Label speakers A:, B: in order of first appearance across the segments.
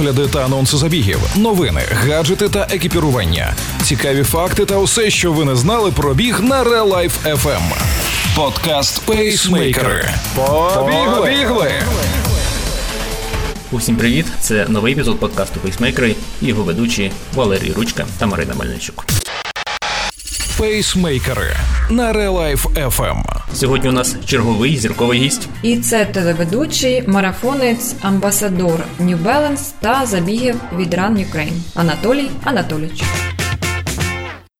A: огляди та анонси забігів, новини, гаджети та екіпірування, цікаві факти та усе, що ви не знали про біг на Real Life FM. Подкаст Пейсмейкери. Побігли!
B: Усім привіт! Це новий епізод подкасту Пейсмейкери його ведучі Валерій Ручка та Марина Мельничук.
A: Пейсмейкери на Real Life FM.
B: Сьогодні у нас черговий зірковий гість.
C: І це телеведучий, марафонець, амбасадор New Balance та забігів від Run Ukraine Анатолій Анатолійович.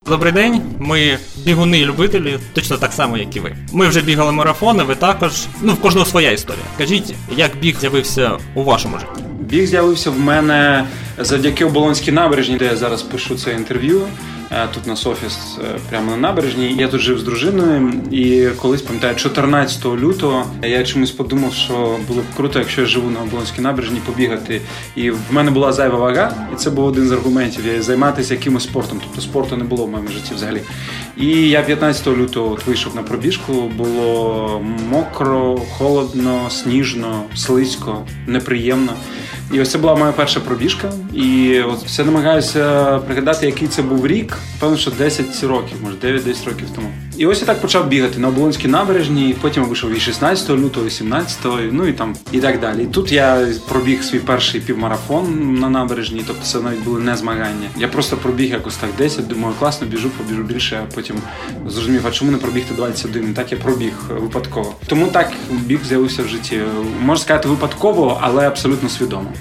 D: Добрий день, ми бігуни-любителі, точно так само, як і ви. Ми вже бігали марафони, ви також. Ну, в кожного своя історія. Кажіть, як біг з'явився у вашому житті?
E: Біг з'явився в мене завдяки оболонській набережній, де я зараз пишу це інтерв'ю. Е, тут у нас офіс е, прямо на набережній. Я тут жив з дружиною, і колись пам'ятаю, 14 лютого я чомусь подумав, що було б круто, якщо я живу на Оболонській набережній, побігати. І в мене була зайва вага, і це був один з аргументів займатися якимось спортом. Тобто спорту не було в моєму житті взагалі. І я 15 лютого от вийшов на пробіжку. Було мокро, холодно, сніжно, слизько, неприємно. І ось це була моя перша пробіжка. І от все намагаюся пригадати, який це був рік. Певно, що 10 років, може 9-10 років тому. І ось я так почав бігати на Оболонській набережній, потім вийшов і 16 лютого, і 17, ну і там і так далі. І тут я пробіг свій перший півмарафон на набережній, тобто це навіть були не змагання. Я просто пробіг якось так 10, думаю, класно, біжу, побіжу більше, а потім зрозумів, а чому не пробігти 21? І так я пробіг випадково. Тому так біг з'явився в житті. Можна сказати, випадково, але абсолютно свідомо.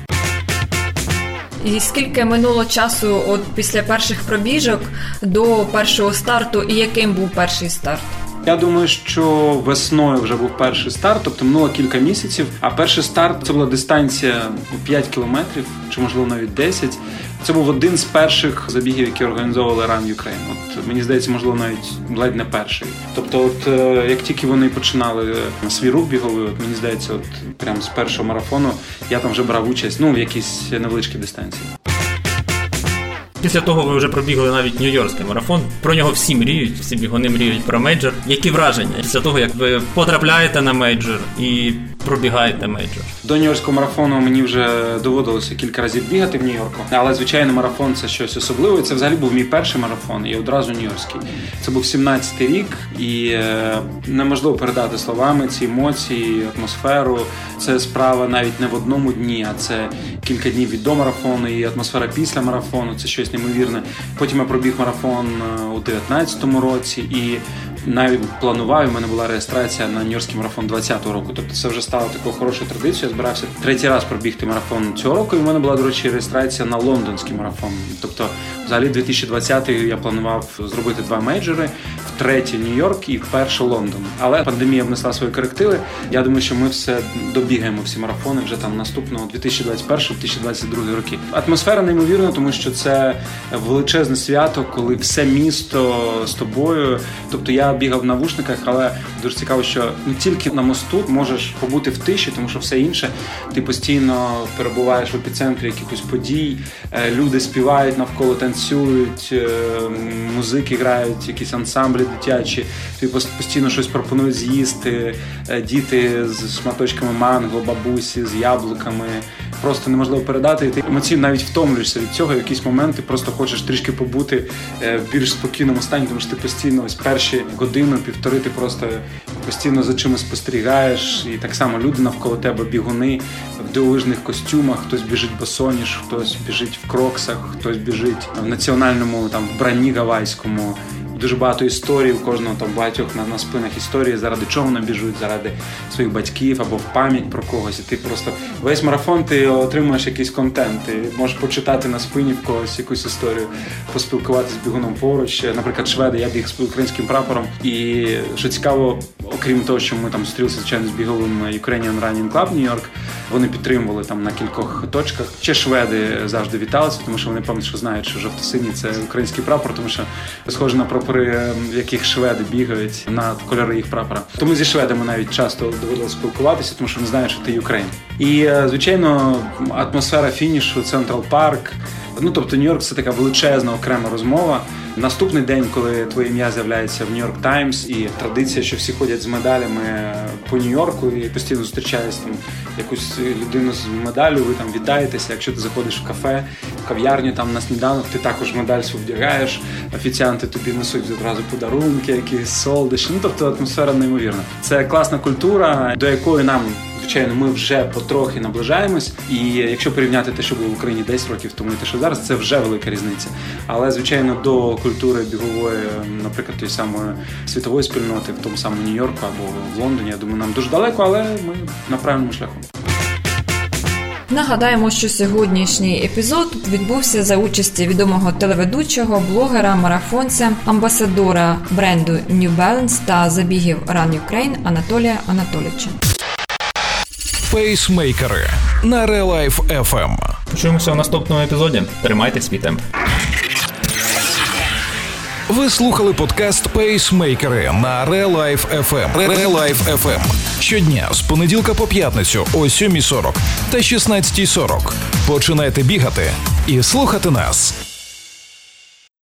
C: І скільки минуло часу от після перших пробіжок до першого старту, і яким був перший старт?
E: Я думаю, що весною вже був перший старт, тобто минуло кілька місяців. А перший старт це була дистанція у 5 кілометрів, чи можливо навіть 10. Це був один з перших забігів, які організовували Run Ukraine. От мені здається, можливо, навіть ледь не перший. Тобто, от е, як тільки вони починали е, свій рух біговий, от мені здається, от прямо з першого марафону я там вже брав участь ну в якійсь невеличкій дистанції.
D: Після того ви вже пробігли навіть Нью-Йоркський марафон. Про нього всі мріють, всі бігуни мріють про мейджор. Які враження після того, як ви потрапляєте на мейджор і пробігаєте мейджор?
E: До Нью-Йоркського марафону мені вже доводилося кілька разів бігати в Нью-Йорку, але звичайно, марафон це щось особливе. Це взагалі був мій перший марафон і одразу Нью-Йоркський. Це був 17-й рік, і е, неможливо передати словами ці емоції, атмосферу. Це справа навіть не в одному дні, а це кілька днів від до марафону і атмосфера після марафону. Це щось неймовірне. Потім я пробіг марафон е, у 19-му році і навіть планував. У мене була реєстрація на Нью-Йоркський марафон 20-го року. Тобто це вже стало такою хорошою традицією. Я збирався третій раз пробігти марафон цього року. І в мене була, до речі, реєстрація на лондонський марафон. Тобто, взагалі, 2020 я планував зробити два мейджори. Втретє Нью-Йорк і вперше Лондон. Але пандемія внесла свої корективи. Я думаю, що ми все добігаємо всі марафони вже там наступного 2021-2022 роки. Атмосфера неймовірна, тому що це величезне свято, коли все місто з тобою. Тобто я бігав в навушниках, але дуже цікаво, що не тільки на мосту можеш побути в тиші, тому що все інше ти постійно перебуваєш в епіцентрі якихось подій. Е, люди співають навколо танцюють, е, музики грають, якісь ансамблі дитячі. Тобі постійно щось пропонують з'їсти. Е, діти з шматочками манго, бабусі з яблуками. Просто неможливо передати. І ти емоційно навіть втомлюєшся від цього. В якийсь момент ти просто хочеш трішки побути в більш спокійному стані, тому що ти постійно ось перші годину, півтори ти просто постійно за чимось спостерігаєш. І так само люди навколо тебе бігуни в дивовижних костюмах. Хтось біжить босоніж, хтось біжить в кроксах, хтось біжить в національному там вбранні гавайському. Дуже багато історій, у кожного там багатьох на, на спинах історії, заради чого вони біжуть, заради своїх батьків або в пам'ять про когось. І ти просто весь марафон ти отримуєш якийсь контент. Ти можеш почитати на спині в когось якусь історію, поспілкуватися з бігуном поруч. Наприклад, шведи, я біг з українським прапором. І що цікаво, окрім того, що ми там зустрілися звичайно з біговим Ukrainian Running Club York, вони підтримували там на кількох точках. Ще шведи завжди віталися, тому що вони певно, що знають, що жовто-синій це український прапор, тому що схоже на прапор прапори, в яких шведи бігають на кольори їх прапора. Тому зі шведами навіть часто доводилося спілкуватися, тому що вони знають, що ти Україн. І звичайно, атмосфера фінішу, Централ Парк. Ну тобто, Нью-Йорк це така величезна окрема розмова. Наступний день, коли твоє ім'я з'являється в Нью-Йорк Таймс, і традиція, що всі ходять з медалями по Нью-Йорку і постійно зустрічаєш там якусь людину з медаллю, ви там вітаєтеся. Якщо ти заходиш в кафе, в кав'ярню там на сніданок, ти також медаль вдягаєш. Офіціанти тобі несуть одразу подарунки, якісь солодощі. Ну тобто атмосфера неймовірна. Це класна культура, до якої нам звичайно, ми вже потрохи наближаємось. І якщо порівняти те, що було в Україні 10 років тому, і те, що зараз, це вже велика різниця. Але звичайно, до культури бігової, наприклад, тієї самої світової спільноти в тому самому Нью-Йорку або в Лондоні, я думаю, нам дуже далеко, але ми на правильному шляху.
C: Нагадаємо, що сьогоднішній епізод відбувся за участі відомого телеведучого, блогера, марафонця, амбасадора бренду New Balance та забігів Run Ukraine Анатолія Анатолійовича.
A: Пейсмейкери на Relife FM.
D: Почуємося у наступному епізоді. Тримайте свій темп.
A: Ви слухали подкаст Пейсмейкери на Relife FM. Relife FM. Щодня з понеділка по п'ятницю о 7.40 та 16.40. Починайте бігати і слухати нас.